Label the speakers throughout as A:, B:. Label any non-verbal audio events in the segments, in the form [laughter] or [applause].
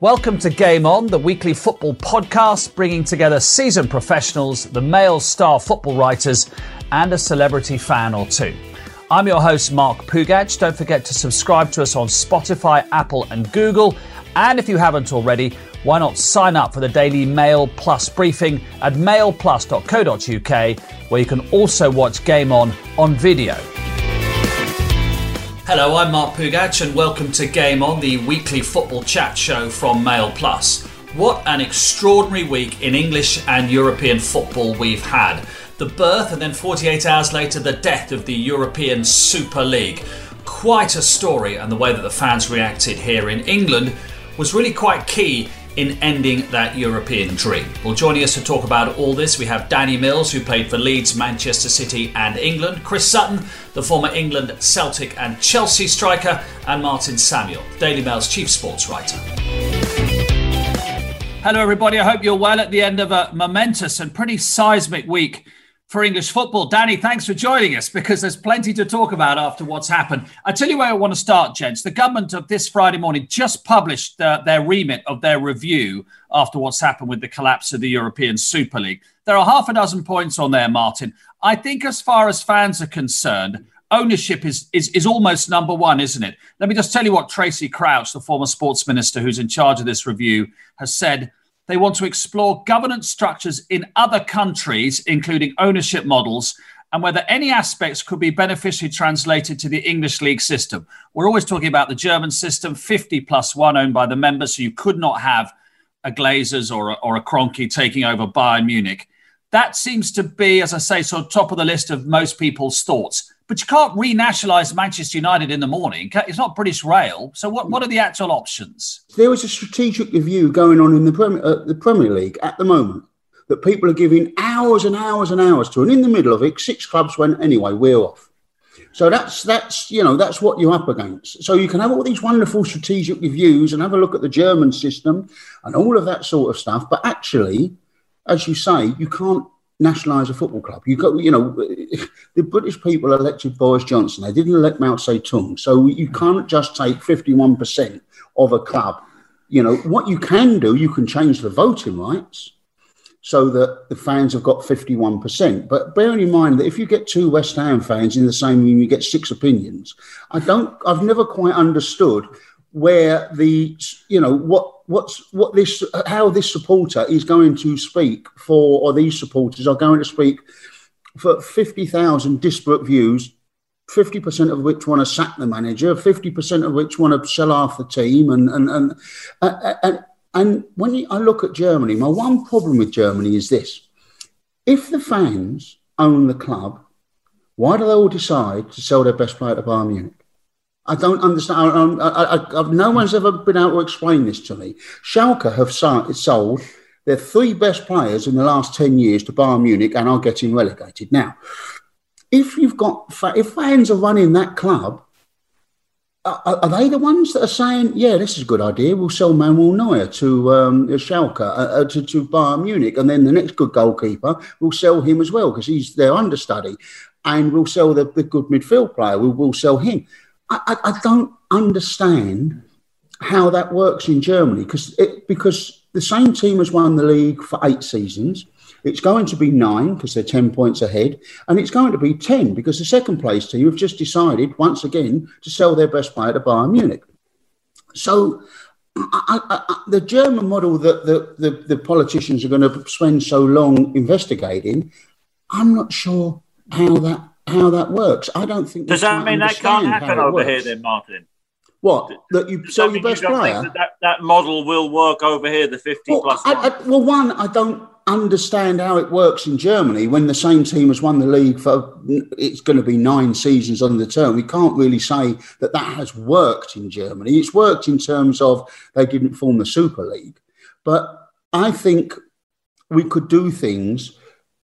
A: Welcome to Game On, the weekly football podcast bringing together seasoned professionals, the Mail star football writers, and a celebrity fan or two. I'm your host, Mark Pougatch. Don't forget to subscribe to us on Spotify, Apple, and Google. And if you haven't already, why not sign up for the daily Mail Plus briefing at mailplus.co.uk, where you can also watch Game On on video. Hello, I'm Mark Pougatch, and welcome to Game On, the weekly football chat show from Mail Plus. What an extraordinary week in English and European football we've had. The birth, and then 48 hours later, the death of the European Super League. Quite a story, and the way that the fans reacted here in England was really quite key in ending that European dream. Well, joining us to talk about all this, we have Danny Mills, who played for Leeds, Manchester City, and England, Chris Sutton, the former England, Celtic, and Chelsea striker, and Martin Samuel, Daily Mail's chief sports writer. Hello, everybody. I hope you're well at the end of a momentous and pretty seismic week for English football. Danny, thanks for joining us because there's plenty to talk about after what's happened. I tell you where I want to start, gents. The government of this Friday morning just published uh, their remit of their review after what's happened with the collapse of the European Super League. There are half a dozen points on there, Martin. I think, as far as fans are concerned, ownership is, is, is almost number one, isn't it? Let me just tell you what Tracey Crouch, the former sports minister who's in charge of this review, has said they want to explore governance structures in other countries, including ownership models, and whether any aspects could be beneficially translated to the English league system. We're always talking about the German system, 50 plus one owned by the members, so you could not have a Glazers or a, or a Kroenke taking over Bayern Munich. That seems to be, as I say, sort of top of the list of most people's thoughts. But you can't renationalise Manchester United in the morning. It's not British Rail. So what, what are the actual options?
B: There is a strategic review going on in the Premier, uh, the Premier League at the moment that people are giving hours and hours and hours to. And in the middle of it, six clubs went, anyway, we're off. So that's that's you know that's what you're up against. So you can have all these wonderful strategic reviews and have a look at the German system and all of that sort of stuff. But actually, as you say, you can't nationalise a football club. You got, you know, [laughs] the British people elected Boris Johnson. They didn't elect Mao Zedong. So you can't just take 51% of a club. You know, what you can do, you can change the voting rights so that the fans have got 51%. But bearing in mind that if you get two West Ham fans in the same room, you get six opinions. I don't, I've never quite understood where the, you know, what what's what this how this supporter is going to speak for, or these supporters are going to speak for fifty thousand disparate views. Fifty percent of which want to sack the manager, fifty percent of which want to sell off the team, and and and uh, uh, and, and when I look at Germany, my one problem with Germany is this: if the fans own the club, why do they all decide to sell their best player to Bayern Munich? I don't understand. I, I, I, no one's ever been able to explain this to me. Schalke have sold their three best players in the last 10 years to Bayern Munich and are getting relegated. Now, if you've got, if fans are running that club, are, they the ones that are saying, yeah, this is a good idea, we'll sell Manuel Neuer to um, Schalke, uh, uh, to, to Bayern Munich, and then the next good goalkeeper, we'll sell him as well because he's their understudy, and we'll sell the, the good midfield player, we will sell him I, I don't understand how that works in Germany because because the same team has won the league for eight seasons. It's going to be nine because they're 10 points ahead. And it's going to be 10 because the second place team have just decided once again to sell their best player to Bayern Munich. So I, I, the German model that the, the, the politicians are going to spend so long investigating, I'm not sure how that how that works. I don't think.
C: Does that mean that can't happen over here, then, Martin?
B: What that you sell your best
C: you
B: player?
C: That, that, that model will work over here, the fifty
B: well,
C: plus.
B: I, I, well, one, I don't understand how it works in Germany when the same team has won the league for it's going to be nine seasons on the term. We can't really say that that has worked in Germany. It's worked in terms of they didn't form the Super League, but I think we could do things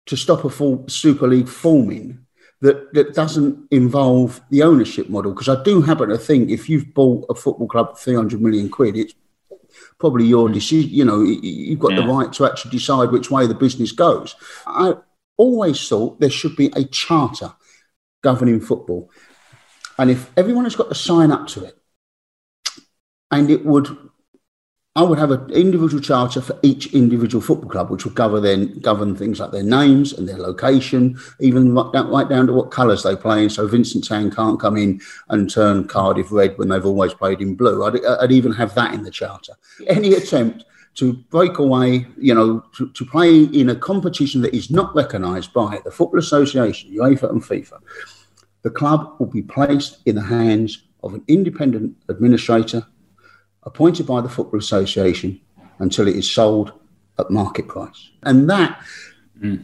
B: to stop a full Super League forming that, that doesn't involve the ownership model. Because I do happen to think if you've bought a football club for 300 million quid, it's probably your decision. You know, you've got yeah. the right to actually decide which way the business goes. I always thought there should be a charter governing football. And if everyone has got to sign up to it, and it would I would have an individual charter for each individual football club, which would govern then govern things like their names and their location, even right down to what colours they play in. So Vincent Tan can't come in and turn Cardiff red when they've always played in blue. I'd, I'd even have that in the charter. Any attempt to break away, you know, to, to play in a competition that is not recognised by the Football Association, UEFA and FIFA, the club will be placed in the hands of an independent administrator appointed by the Football Association until it is sold at market price. And that mm.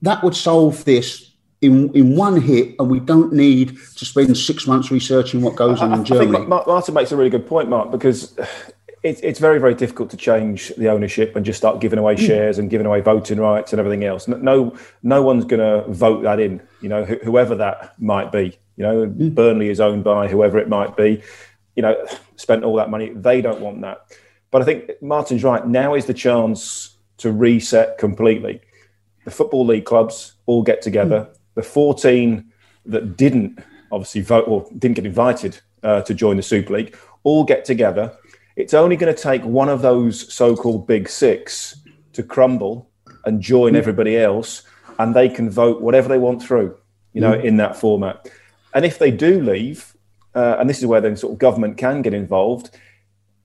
B: that would solve this in, in one hit, and we don't need to spend six months researching what goes on I, in Germany. I think
D: Martin makes a really good point, Mark, because it's, it's very, very difficult to change the ownership and just start giving away mm. shares and giving away voting rights and everything else. No, no one's going to vote that in. You know, wh- whoever that might be. You know, mm. Burnley is owned by whoever it might be you know, spent all that money. They don't want that. But I think Martin's right. Now is the chance to reset completely. The Football League clubs all get together. Mm. The 14 that didn't obviously vote or didn't get invited uh, to join the Super League all get together. It's only going to take one of those so called big six to crumble and join mm. everybody else, and they can vote whatever they want through, you know, mm. in that format. And if they do leave, uh, and this is where then sort of government can get involved.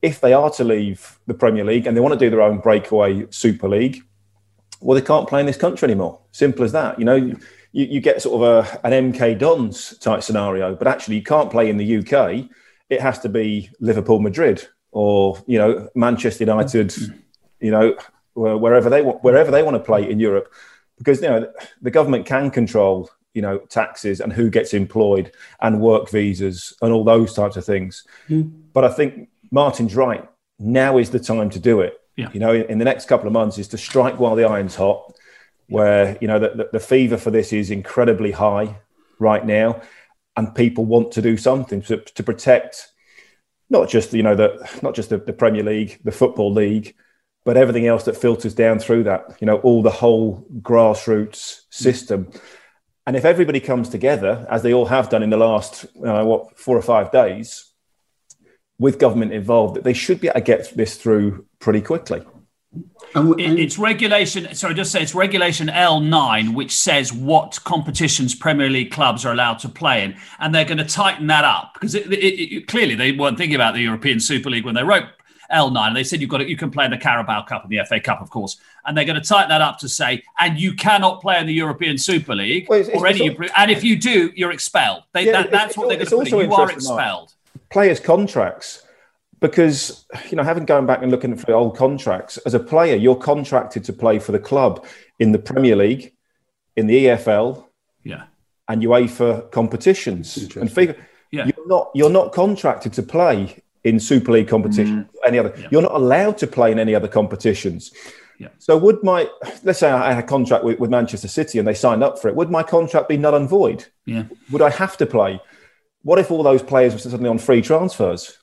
D: If they are to leave the Premier League and they want to do their own breakaway Super League, well, they can't play in this country anymore. Simple as that. You know, you, you get sort of a, an MK Dons type scenario, but actually you can't play in the UK. It has to be Liverpool, Madrid, or you know Manchester United. You know, wherever they want, wherever they want to play in Europe, because you know the government can control you know taxes and who gets employed and work visas and all those types of things. Mm. but i think martin's right. Now is the time to do it. Yeah. you know in, in, the next couple of months is to strike while the iron's hot where you know the, the, the fever for this is incredibly high right now and people want to do something to, to protect not just you know the not just the, the premier league the football league but everything else that filters down through that you know all the whole grassroots system. mm and if everybody comes together, as they all have done in the last, uh, what, four or five days, with government involved, that they should be able to get this through pretty quickly.
A: And, and it's regulation. Sorry, just say it's regulation L9, which says what competitions Premier League clubs are allowed to play in, and they're going to tighten that up because it, it, it, clearly they weren't thinking about the European Super League when they wrote L9. And they said you've got to, you can play in the Carabao Cup and the FA Cup, of course. And they're going to tighten that up to say, and you cannot play in the European Super League well, it's, or it's, any. It's, and if you do, you're expelled. They, yeah, that, that's what they're going to put. in. You are expelled.
D: Players' contracts. Because you know, having gone back and looking for old contracts, as a player, you're contracted to play for the club in the Premier League, in the EFL,
A: yeah,
D: and UEFA competitions. And FIFA, yeah. you're not you're not contracted to play in Super League competition, mm. any other. Yeah. You're not allowed to play in any other competitions. Yeah. So would my let's say I had a contract with, with, Manchester City and they signed up for it, would my contract be null and void?
A: Yeah.
D: Would I have to play? What if all those players were suddenly on free transfers?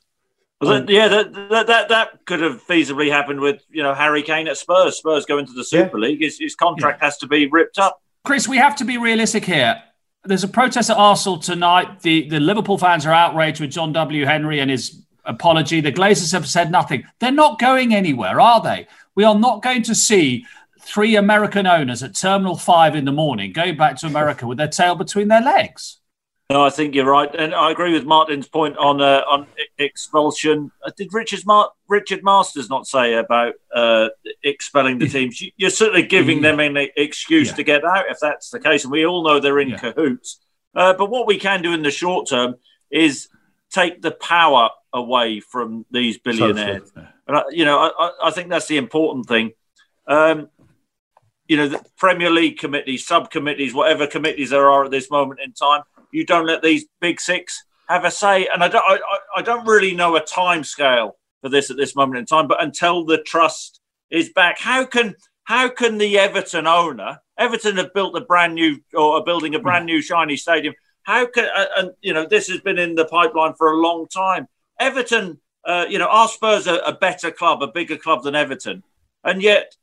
C: Um, yeah, that, that, that that could have feasibly happened with you know Harry Kane at Spurs. Spurs go into the Super yeah. League, his, his contract yeah. has to be ripped up.
A: Chris, we have to be realistic here. There's a protest at Arsenal tonight. The the Liverpool fans are outraged with John W. Henry and his apology. The Glazers have said nothing. They're not going anywhere, are they? We are not going to see three American owners at Terminal 5 in the morning going back to America with their tail between their legs.
C: No, I think you're right, and I agree with Martin's point on uh, on expulsion. Uh, did Richard Mar- Richard Masters not say about uh, expelling the teams? You're certainly giving them an excuse yeah. to get out if that's the case, and we all know they're in yeah. cahoots. Uh, but what we can do in the short term is take the power away from these billionaires. And I, you know, I, I, think that's the important thing. Um, you know, the Premier League committees, subcommittees, whatever committees there are at this moment in time, you don't let these big six have a say. And I don't, I, I don't really know a time scale for this at this moment in time. But until the trust is back, how can how can the Everton owner, Everton have built a brand new or are building a brand new shiny stadium. How can and you know this has been in the pipeline for a long time. Everton, uh, you know, our Spurs are a better club, a bigger club than Everton, and yet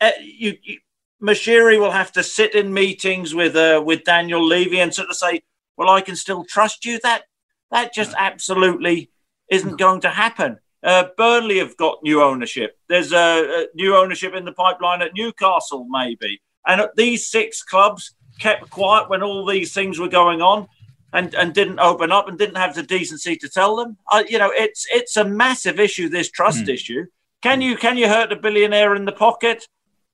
C: uh, you, you Moshiri will have to sit in meetings with uh, with Daniel Levy and sort of say, "Well, I can still trust you." That That just absolutely isn't going to happen. Uh, Burnley have got new ownership. There's a, a, new ownership in the pipeline at Newcastle, maybe. And at these six clubs kept quiet when all these things were going on, and, and didn't open up and didn't have the decency to tell them. Uh, you know, it's it's a massive issue. This trust mm. issue. Can you can you hurt a billionaire in the pocket?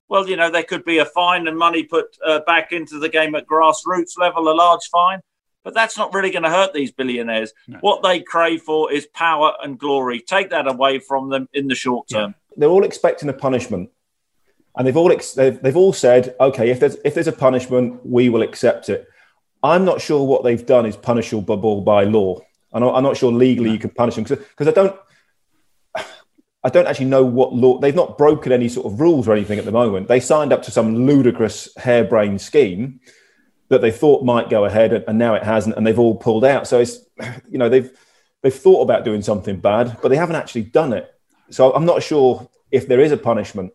C: Well, you know, there could be a fine and money put uh, back into the game at grassroots level, a large fine. But that's not really going to hurt these billionaires. No. What they crave for is power and glory. Take that away from them in the short term.
D: Yeah. They're all expecting a punishment, and they've all ex- they've, they've all said, okay, if there's if there's a punishment, we will accept it. I'm not sure what they've done is punishable by law. I'm not, I'm not sure legally you can punish them because I don't I don't actually know what law. They've not broken any sort of rules or anything at the moment. They signed up to some ludicrous harebrained scheme that they thought might go ahead, and now it hasn't, and they've all pulled out. So it's, [sighs] you know, they've they've thought about doing something bad, but they haven't actually done it. So I'm not sure if there is a punishment,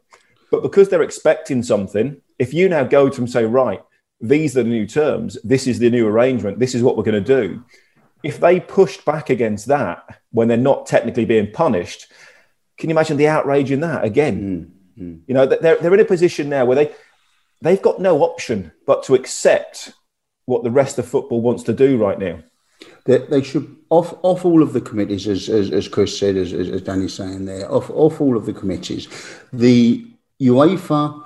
D: but because they're expecting something, if you now go to them and say, right, these are the new terms, this is the new arrangement, this is what we're going to do. If they pushed back against that when they're not technically being punished, can you imagine the outrage in that again? Mm-hmm. You know, they're, they're in a position now where they, they've got no option but to accept what the rest of football wants to do right now.
B: They, they should off off all of the committees, as as, as Chris said, as, as Danny's saying there, off off all of the committees. The UEFA,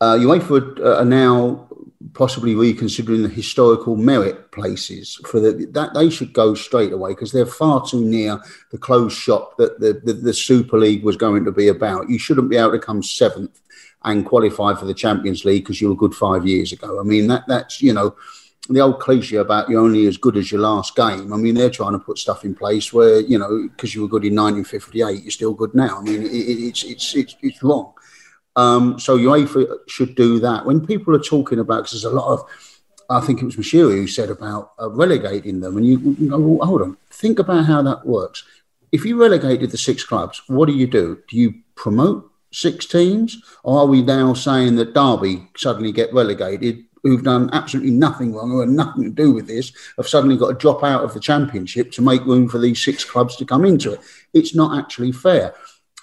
B: uh, UEFA are now possibly reconsidering the historical merit places for the, that they should go straight away because they're far too near the closed shop that the, the, the Super League was going to be about. You shouldn't be able to come seventh and qualify for the Champions League because you were good five years ago. I mean that that's you know the old cliche about you're only as good as your last game. I mean they're trying to put stuff in place where you know because you were good in 1958, you're still good now. I mean it, it's, it's it's it's wrong. Um, so UEFA should do that. When people are talking about, because there's a lot of, I think it was Moshiri who said about uh, relegating them, and you, you well, hold on, think about how that works. If you relegated the six clubs, what do you do? Do you promote six teams, or are we now saying that Derby suddenly get relegated? Who've done absolutely nothing wrong or nothing to do with this have suddenly got to drop out of the championship to make room for these six clubs to come into it. It's not actually fair.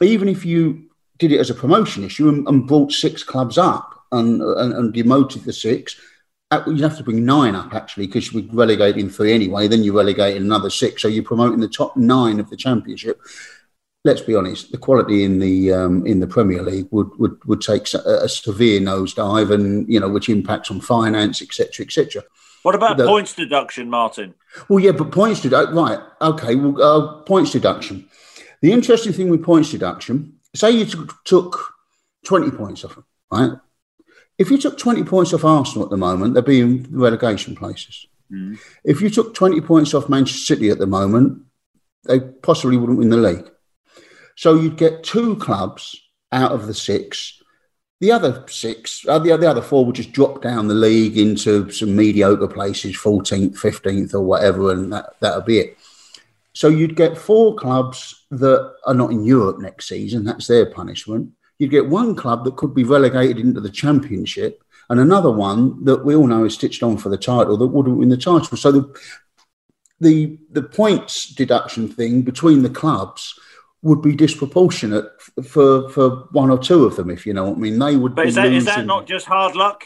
B: Even if you did it as a promotion issue and, and brought six clubs up and, and, and demoted the six. Uh, you'd have to bring nine up actually because you would relegate in three anyway. Then you relegate in another six, so you're promoting the top nine of the championship. Let's be honest, the quality in the um, in the Premier League would would, would take a, a severe nosedive, and you know which impacts on finance, etc., etc.
C: What about the, points deduction, Martin?
B: Well, yeah, but points deduction, right? Okay, well, uh, points deduction. The interesting thing with points deduction say you t- took 20 points off them, right? If you took 20 points off Arsenal at the moment, they'd be in relegation places. Mm. If you took 20 points off Manchester City at the moment, they possibly wouldn't win the league. So you'd get two clubs out of the six. The other six, uh, the, the other four would just drop down the league into some mediocre places, 14th, 15th, or whatever, and that, that'll be it. So you'd get four clubs that are not in Europe next season. That's their punishment. You'd get one club that could be relegated into the championship, and another one that we all know is stitched on for the title that wouldn't win the title. So the the the points deduction thing between the clubs would be disproportionate for for one or two of them, if you know what I mean. They would.
C: Be But is that, is that not just hard luck?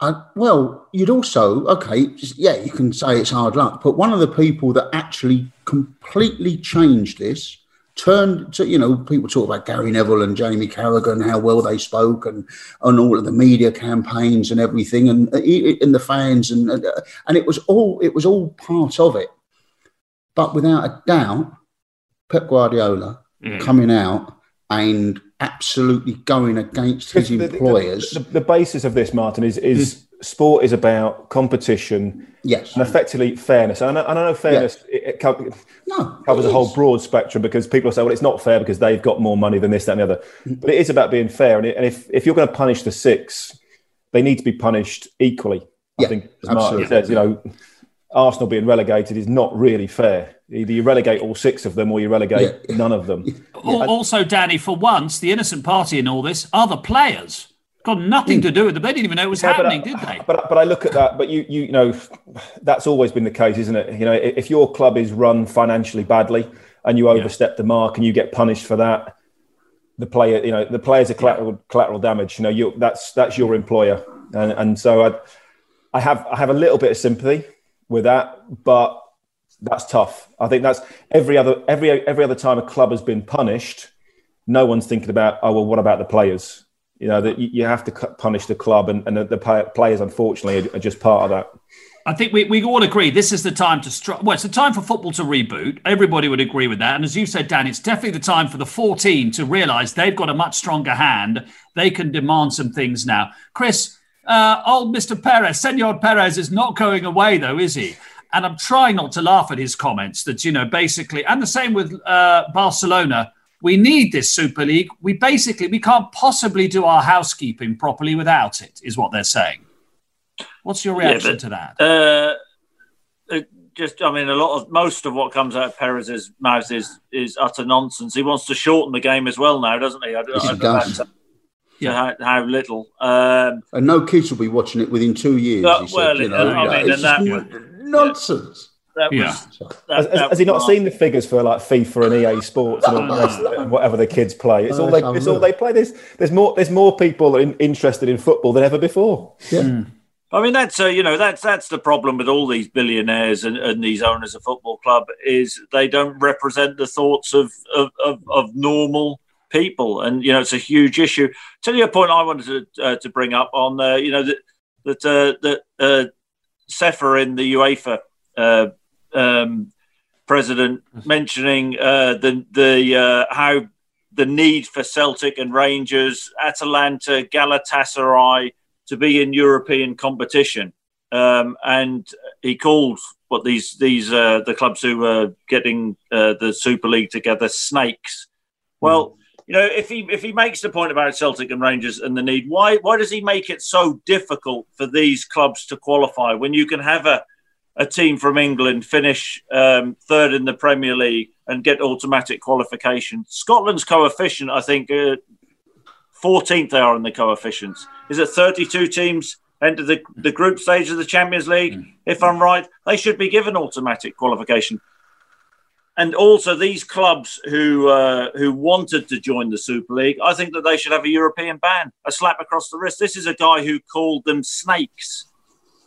B: Uh, well, you'd also okay, just, yeah, you can say it's hard luck, but one of the people that actually completely changed this turned to you know people talk about Gary Neville and Jamie Carragher how well they spoke and and all of the media campaigns and everything and in uh, the fans and uh, and it was all it was all part of it, but without a doubt, Pep Guardiola mm. coming out and absolutely going against his employers.
D: The, the, the, basis of this, Martin, is is mm. sport is about competition,
B: yes,
D: and effectively fairness. And I know, and I know fairness it, it covers, no, covers a whole broad spectrum because people say, well, it's not fair because they've got more money than this, that, and the other. Mm. But it is about being fair. And, it, and if if you're going to punish the six, they need to be punished equally. I
B: yeah,
D: think, as Martin says, you know Arsenal being relegated is not really fair. Either you relegate all six of them or you relegate yeah. none of them.
A: Also, Danny, for once, the innocent party in all this are the players. got nothing to hmm. do with it. They didn't even know it was yeah, happening,
D: but
A: I, did they?
D: But but I look at that. But you you know, that's always been the case, isn't it? You know, if your club is run financially badly and you overstep yeah. the mark and you get punished for that, the player, you know, the players are collateral yeah. collateral damage. You know, you that's that's your employer, and and so I I have I have a little bit of sympathy with that, but that's tough. I think that's every other every every other time a club has been punished, no one's thinking about oh well, what about the players? You know that you have to punish the club, and, and the players unfortunately are just part of that.
A: I think we, we all agree this is the time to str- well, it's the time for football to reboot. Everybody would agree with that. And as you said, Dan, it's definitely the time for the 14 to realise they've got a much stronger hand. They can demand some things now. Chris, uh, old Mr. Perez, Senor Perez is not going away though, is he? And I'm trying not to laugh at his comments that, you know, basically, and the same with uh, Barcelona. We need this Super League. We basically, we can't possibly do our housekeeping properly without it, is what they're saying. What's your reaction yeah, but, to that?
C: Uh, just, I mean, a lot of most of what comes out of Perez's mouth is is utter nonsense. He wants to shorten the game as well now, doesn't he? I,
B: yes, I, he does
C: yeah. how, how little. Um,
B: and no kids will be watching it within two years. Uh, well, said, you know, I mean, and that nonsense.
C: That was,
D: yeah. That, has, has, he not seen the figures for like FIFA and EA Sports and, and whatever the kids play? It's all they, it's all they play. There's, there's more, there's more people in, interested in football than ever before.
B: Yeah. Mm.
C: I mean, that's uh, you know that's that's the problem with all these billionaires and, and, these owners of football club is they don't represent the thoughts of of, of, of normal people, and you know it's a huge issue. Tell you a point I wanted to uh, to bring up on uh, you know that that uh, that uh, Ceferin the UEFA uh, um, president mentioning uh, the the uh, how the need for Celtic and Rangers, Atalanta, Galatasaray to be in European competition, um, and he called what these these uh, the clubs who were getting uh, the Super League together snakes. Well. Mm you know, if he if he makes the point about Celtic and Rangers and the need, why why does he make it so difficult for these clubs to qualify when you can have a a team from England finish um, third in the Premier League and get automatic qualification? Scotland's coefficient, I think, uh, 14th they are in the coefficients. Is it 32 teams enter the, the group stage of the Champions League? Mm. If I'm right, they should be given automatic qualification and also these clubs who uh, who wanted to join the Super League, I think that they should have a European ban, a slap across the wrist. This is a guy who called them snakes.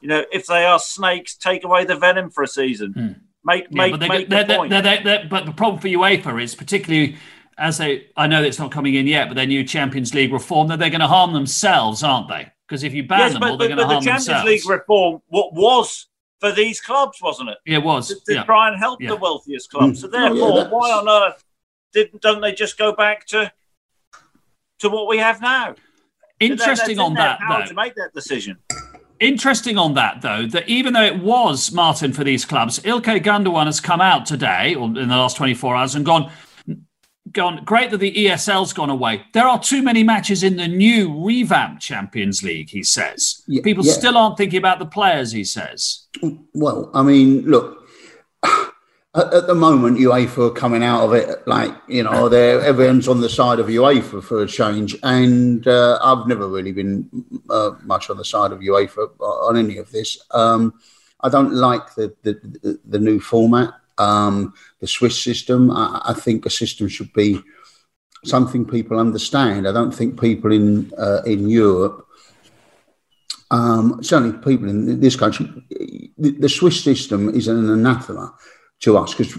C: You know, if they are snakes, take away the venom for a season. Hmm. Make yeah, make, but they, make they're, the point. They're,
A: they're, but the problem for UEFA is particularly as they, I know it's not coming in yet, but their new Champions League reform, that they're going to harm themselves, aren't they? Because if you ban yes, them
C: but,
A: all, they're going to harm
C: themselves.
A: the
C: Champions League reform, what was for these clubs, wasn't it?
A: Yeah, it was.
C: To, to yeah. try and help yeah. the wealthiest clubs. Mm. So therefore, oh, yeah, why on earth didn't don't they just go back to to what we have now?
A: Interesting
C: that,
A: on that,
C: though. To make that decision.
A: Interesting on that, though, that even though it was Martin for these clubs, Ilkay Gundogan has come out today or in the last 24 hours and gone, gone, great that the ESL's gone away. There are too many matches in the new revamped Champions League, he says. Yeah, People yeah. still aren't thinking about the players, he says.
B: Well, I mean, look, [sighs] at, at, the moment, UEFA are coming out of it like, you know, they're, everyone's on the side of UEFA for a change. And uh, I've never really been uh, much on the side of UEFA on any of this. Um, I don't like the, the, the new format um, the Swiss system. I, I, think a system should be something people understand. I don't think people in uh, in Europe, um, certainly people in this country, the, the, Swiss system is an anathema to us because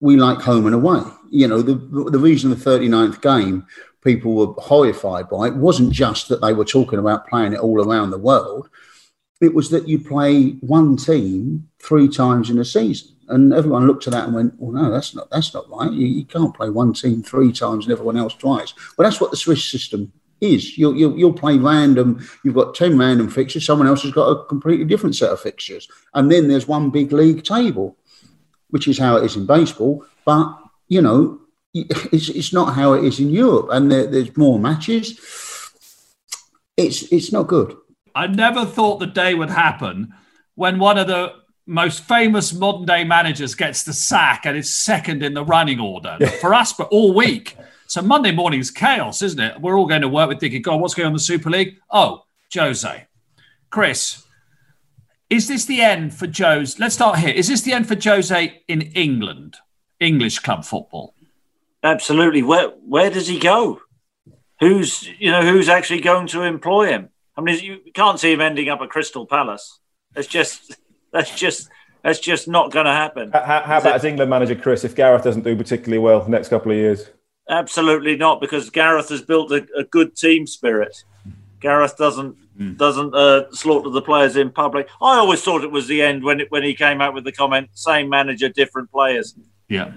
B: we like home and away. You know, the the reason the 39th game people were horrified by it wasn't just that they were talking about playing it all around the world. It was that you play one team three times in a season and everyone looked at that and went, "Well, no, that's not that's not right. You, you, can't play one team three times and everyone else twice." But that's what the Swiss system is. You'll, you'll, you'll play random. You've got ten random fixtures. Someone else has got a completely different set of fixtures, and then there's one big league table, which is how it is in baseball. But you know, [laughs] it's it's not how it is in Europe, and there, there's more matches. It's it's not good.
A: I never thought the day would happen when one of the most famous modern day managers gets the sack and is second in the running order for us, but all week. So Monday morning is chaos, isn't it? We're all going to work with thinking, God, what's going on in the Super League? Oh, Jose. Chris, is this the end for Joe's? Let's start here. Is this the end for Jose in England, English club football?
C: Absolutely. Where where does he go? Who's you know who's actually going to employ him? I mean, you can't see him ending up at Crystal Palace. It's just that's just that's just not going to happen.
D: How, how about it? as England manager, Chris? If Gareth doesn't do particularly well the next couple of years,
C: absolutely not, because Gareth has built a, a good team spirit. Gareth doesn't mm. doesn't uh, slaughter the players in public. I always thought it was the end when it, when he came out with the comment, "Same manager, different players."
A: Yeah,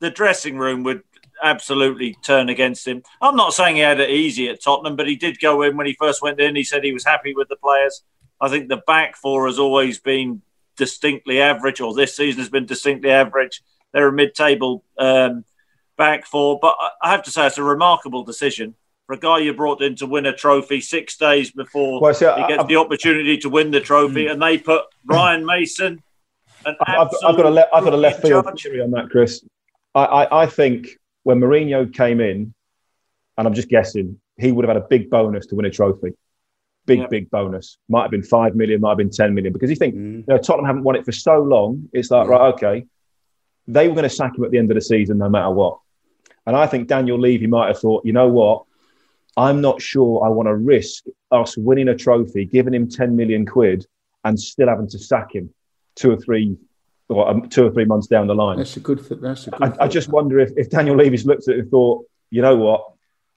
C: the dressing room would absolutely turn against him. I'm not saying he had it easy at Tottenham, but he did go in when he first went in. He said he was happy with the players. I think the back four has always been distinctly average, or this season has been distinctly average. They're a mid-table um, back four, but I have to say it's a remarkable decision for a guy you brought in to win a trophy six days before well, see, he gets I've, the opportunity to win the trophy, mm. and they put Ryan Mason.
D: I've, I've, got a le- I've got a left field theory on that, Chris. I, I, I think when Mourinho came in, and I'm just guessing, he would have had a big bonus to win a trophy. Big, yep. big bonus. Might have been five million, might have been 10 million. Because you think, mm. you know, Tottenham haven't won it for so long. It's like, mm. right, okay. They were going to sack him at the end of the season no matter what. And I think Daniel Levy might have thought, you know what? I'm not sure I want to risk us winning a trophy, giving him 10 million quid, and still having to sack him two or three or um, two or three months down the line.
B: That's a good. That's a good.
D: I, I, just wonder if, if Daniel Levy's looked at it and thought, you know what,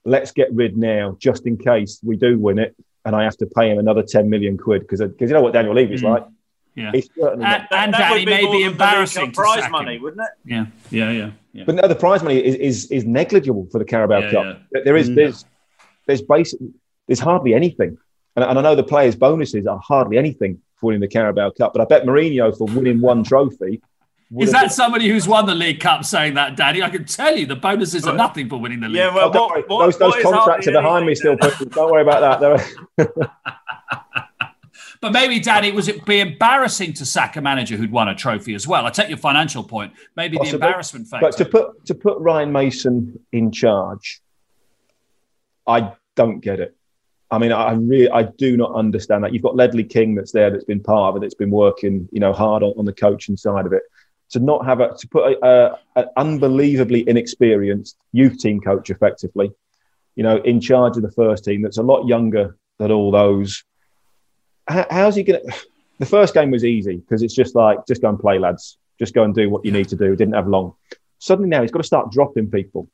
D: let's get rid now, just in case we do win it, and I have to pay him another ten million quid because because you know what Daniel Levy's mm. like.
A: Yeah, he's certainly and, and that, Danny may be embarrassing.
C: Prize money, him. wouldn't it?
A: Yeah, yeah, yeah. yeah.
D: But no, the prize money is is, is negligible for the Carabao yeah, Cup. Yeah. There is mm. there's there's basically there's hardly anything, and, and I know the players' bonuses are hardly anything for winning the Carabao Cup. But I bet Mourinho for winning one trophy
A: is that somebody who's won the League Cup saying that, Danny? I can tell you the bonuses are nothing for winning the league.
D: Yeah, well, what, what, those, those contracts are behind me still. Don't worry about that. [laughs] [laughs]
A: but maybe, Danny, was it be embarrassing to sack a manager who'd won a trophy as well? I take your financial point. Maybe Possibly. the embarrassment factor.
D: But to put to put Ryan Mason in charge, I don't get it. I mean, I really, I do not understand that. You've got Ledley King that's there, that's been part of it, that's been working, you know, hard on, on the coaching side of it to not have a to put a, an unbelievably inexperienced youth team coach effectively, you know, in charge of the first team that's a lot younger than all those. How, how's he going [sighs] to? The first game was easy because it's just like just go and play, lads. Just go and do what you need to do. Didn't have long. Suddenly now he's got to start dropping people.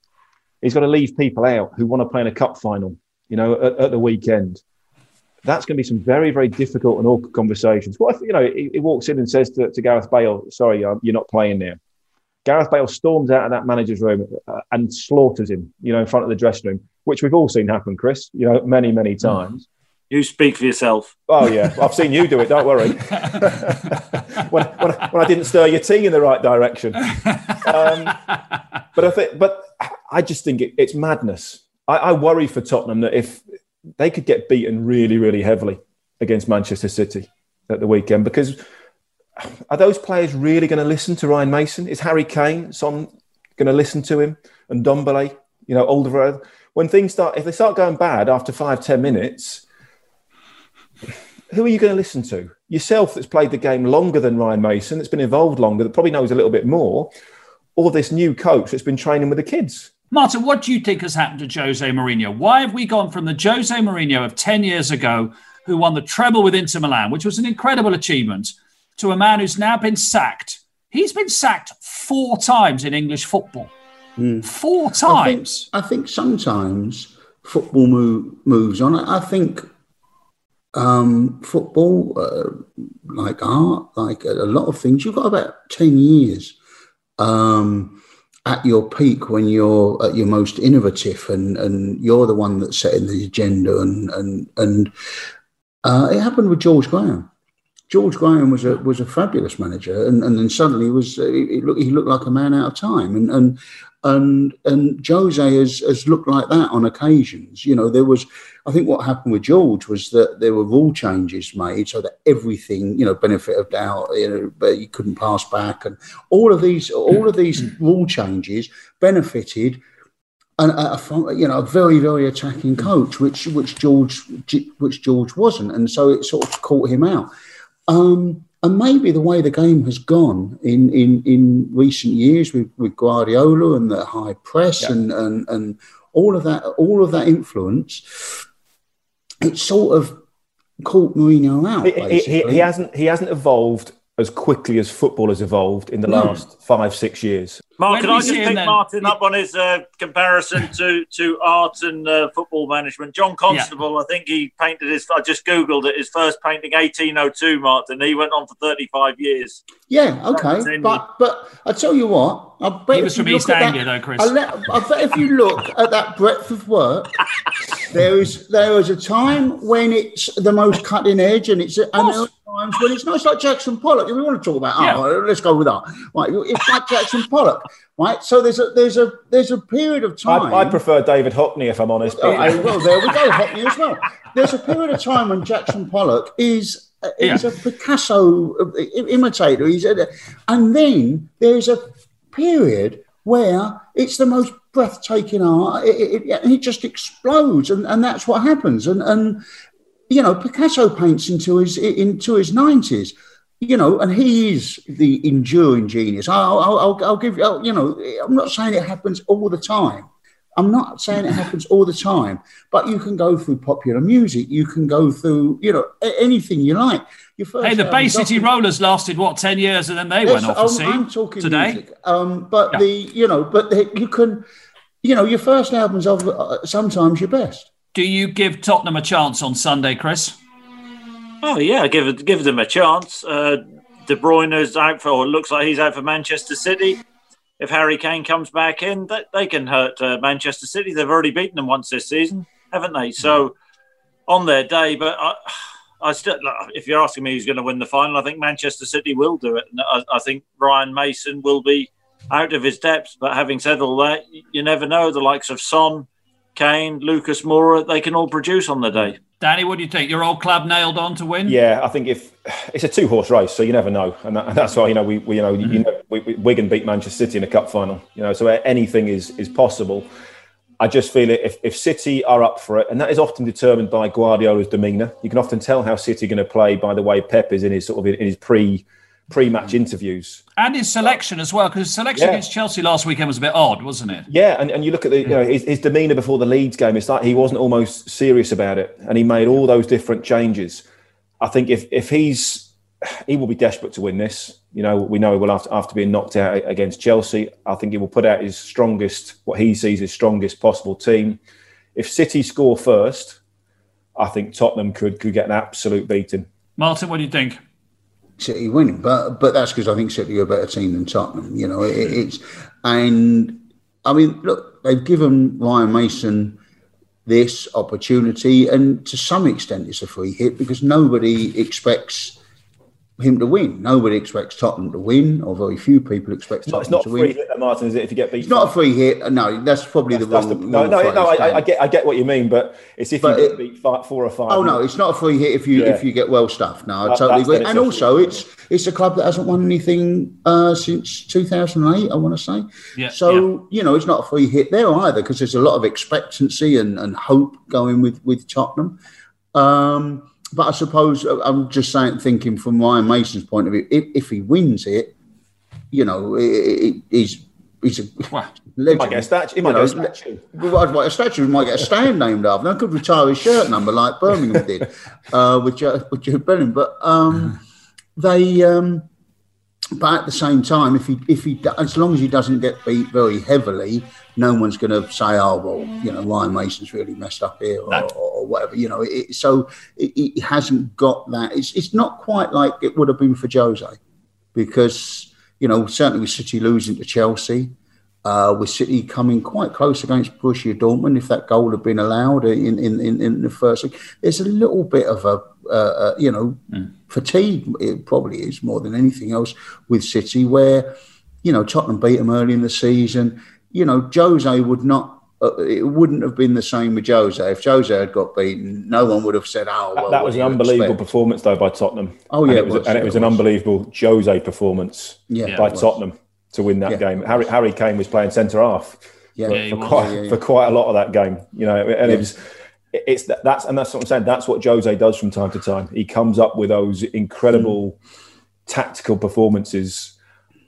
D: He's got to leave people out who want to play in a cup final, you know, at, at the weekend that's going to be some very, very difficult and awkward conversations. What if, you know, he, he walks in and says to, to Gareth Bale, sorry, um, you're not playing now. Gareth Bale storms out of that manager's room uh, and slaughters him, you know, in front of the dressing room, which we've all seen happen, Chris, you know, many, many hmm. times.
C: You speak for yourself.
D: Oh, yeah. I've seen you do it. Don't worry. [laughs] when, when, when, I didn't stir your tea in the right direction. Um, but I think, but I just think it, it's madness. I, I worry for Tottenham that if they could get beaten really, really heavily against Manchester City at the weekend because are those players really going to listen to Ryan Mason? Is Harry Kane, Son, going to listen to him? And Ndombele, you know, older. When things start, if they start going bad after five, ten minutes, who are you going to listen to? Yourself, that's played the game longer than Ryan Mason, that's been involved longer, that probably knows a little bit more, or this new coach that's been training with the kids.
A: Martin, what do you think has happened to Jose Mourinho? Why have we gone from the Jose Mourinho of 10 years ago, who won the treble with Inter Milan, which was an incredible achievement, to a man who's now been sacked? He's been sacked four times in English football. Mm. Four times.
B: I think, I think sometimes football move, moves on. I think um, football, uh, like art, like a, a, lot of things, you've got about 10 years. Um, at your peak when you're at your most innovative and and you're the one that's setting the agenda and and and uh, it happened with George Graham. George Graham was a was a fabulous manager, and, and then suddenly was he, looked he looked like a man out of time, and and and and Jose has has looked like that on occasions. You know, there was I think what happened with George was that there were rule changes made so that everything, you know, benefit of doubt, you know, but you couldn't pass back, and all of these, all of these rule changes benefited and a, you know a very very attacking coach, which which George which George wasn't, and so it sort of caught him out. Um, and maybe the way the game has gone in in, in recent years with, with Guardiola and the high press yeah. and, and and all of that all of that influence, it sort of caught Mourinho out.
D: He, he, he, hasn't he hasn't evolved as quickly as football has evolved in the no. last five six years.
C: Mark, can I just pick Martin up on his uh, comparison [laughs] to, to art and uh, football management? John Constable, yeah. I think he painted his. I just googled it. His first painting, eighteen oh two. Martin, he went on for thirty five years.
B: Yeah, okay, but but I tell you what, I bet
A: he was from East Anglia, though, Chris. I,
B: let, I bet if you look [laughs] at that breadth of work, there is there is a time when it's the most cutting edge, and it's and there are times when it's not. It's like Jackson Pollock. If we want to talk about, yeah. let's go with that. Right, it's like Jackson Pollock right? So there's a there's a there's a period of time.
D: I, I prefer David Hockney, if I'm honest.
B: Oh, well, there we go, [laughs] Hockney as well. There's a period of time when Jackson Pollock is uh, is yeah. a Picasso uh, imitator. He's a, and then there's a period where it's the most breathtaking art. It, it, it, it just explodes, and, and that's what happens. And and you know, Picasso paints into his into his nineties you know, and he is the enduring genius. I'll, I'll, I'll give you, you know, I'm not saying it happens all the time. I'm not saying it happens all the time, but you can go through popular music. You can go through, you know, anything you like.
A: hey, the Bay City Rollers lasted what ten years, and then they yes, went off. I'm, I'm talking today, music.
B: Um, but yeah. the, you know, but the, you can, you know, your first albums are uh, sometimes your best.
A: Do you give Tottenham a chance on Sunday, Chris?
C: Oh yeah, give give them a chance. Uh, De Bruyne's out for, or looks like he's out for Manchester City. If Harry Kane comes back in, they, they can hurt uh, Manchester City. They've already beaten them once this season, haven't they? So on their day, but I, I still, if you're asking me who's going to win the final, I think Manchester City will do it. I, I think Ryan Mason will be out of his depth. But having said all that, you never know. The likes of Son, Kane, Lucas Moura, they can all produce on the day.
A: Danny, what do you think? Your old club nailed on to win?
D: Yeah, I think if [sighs] it's a two horse race, so you never know, and, that, and that's why you know we, we you know mm-hmm. you know we, we, Wigan beat Manchester City in a cup final, you know, so anything is is possible. I just feel it if, if City are up for it, and that is often determined by Guardiola's demeanour. You can often tell how City are going to play by the way Pep is in his sort of in his pre pre-match interviews.
A: And his selection as well because his selection yeah. against chelsea last weekend was a bit odd wasn't it?
D: Yeah and, and you look at the you know his, his demeanor before the leeds game it's like he wasn't almost serious about it and he made all those different changes. I think if if he's he will be desperate to win this. You know we know he will after, after being knocked out against chelsea. I think he will put out his strongest what he sees his strongest possible team. If city score first i think tottenham could could get an absolute beating.
A: Martin what do you think
B: City winning, but but that's because I think City are a better team than Tottenham. You know, it, hmm. it's and I mean, look, they've given Ryan Mason this opportunity, and to some extent, it's a free hit because nobody expects him to win. Nobody expects Tottenham to win, or very few people expect Tottenham
D: it's not
B: to
D: free
B: win.
D: Hit, Martin, is it? If you get beat,
B: it's not a free hit. No, that's probably that's, the wrong. The,
D: no, no, no. I, I, get, I get what you mean, but it's if but you get beat five, four or five.
B: Oh no, it's not a free hit if you yeah. if you get well stuffed. No, I totally agree. And also, it's it's a club that hasn't won anything uh, since 2008. I want to say. Yeah. So yeah. you know, it's not a free hit there either because there's a lot of expectancy and, and hope going with with Tottenham. Um, but I suppose uh, I'm just saying, thinking from Ryan Mason's point of view, if, if he wins it, you know, it, he's he's a
D: legend. Might get a statue. He might get a statue. Well,
B: a statue might get a stand named after him. I could retire his shirt number like Birmingham did uh, with Jude Bellingham. But um, they, um, but at the same time, if he if he as long as he doesn't get beat very heavily, no one's going to say, "Oh, well, you know, Ryan Mason's really messed up here," or, no. or whatever. You know, it, so it, it, hasn't got that. It's it's not quite like it would have been for Jose, because you know certainly with City losing to Chelsea, uh, with City coming quite close against Borussia Dortmund, if that goal had been allowed in in, in, in the first, there's a little bit of a uh, uh, you know mm. fatigue. It probably is more than anything else with City, where you know Tottenham beat them early in the season you know, Jose would not. Uh, it wouldn't have been the same with Jose. If Jose had got beaten, no one would have said, "Oh, well,
D: that was an unbelievable expect? performance though by Tottenham."
B: Oh yeah,
D: and
B: it was,
D: and it was, it was an unbelievable Jose performance yeah, by Tottenham to win that yeah. game. Harry Harry Kane was playing centre half.
B: Yeah,
D: for,
A: Yeah,
D: for
A: was.
D: quite
B: Yeah, yeah,
D: for quite a lot of that game. You know, and
B: Yeah.
D: it was it's that, that's and that's what I'm saying. That's what Jose does from time to time. He comes up with those incredible tactical performances.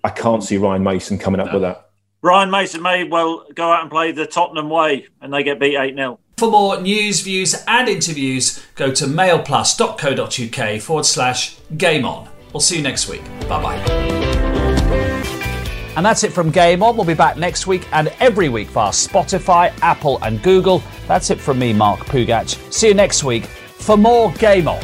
D: I can't see Ryan Mason coming up with that.
C: Ryan Mason may well go out and play the Tottenham way and they get beat 8 0.
A: For more news, views, and interviews, go to mailplus.co.uk forward slash game on. We'll see you next week. Bye bye. And that's it from Game On. We'll be back next week and every week via Spotify, Apple, and Google. That's it from me, Mark Pougatch. See you next week for more Game On.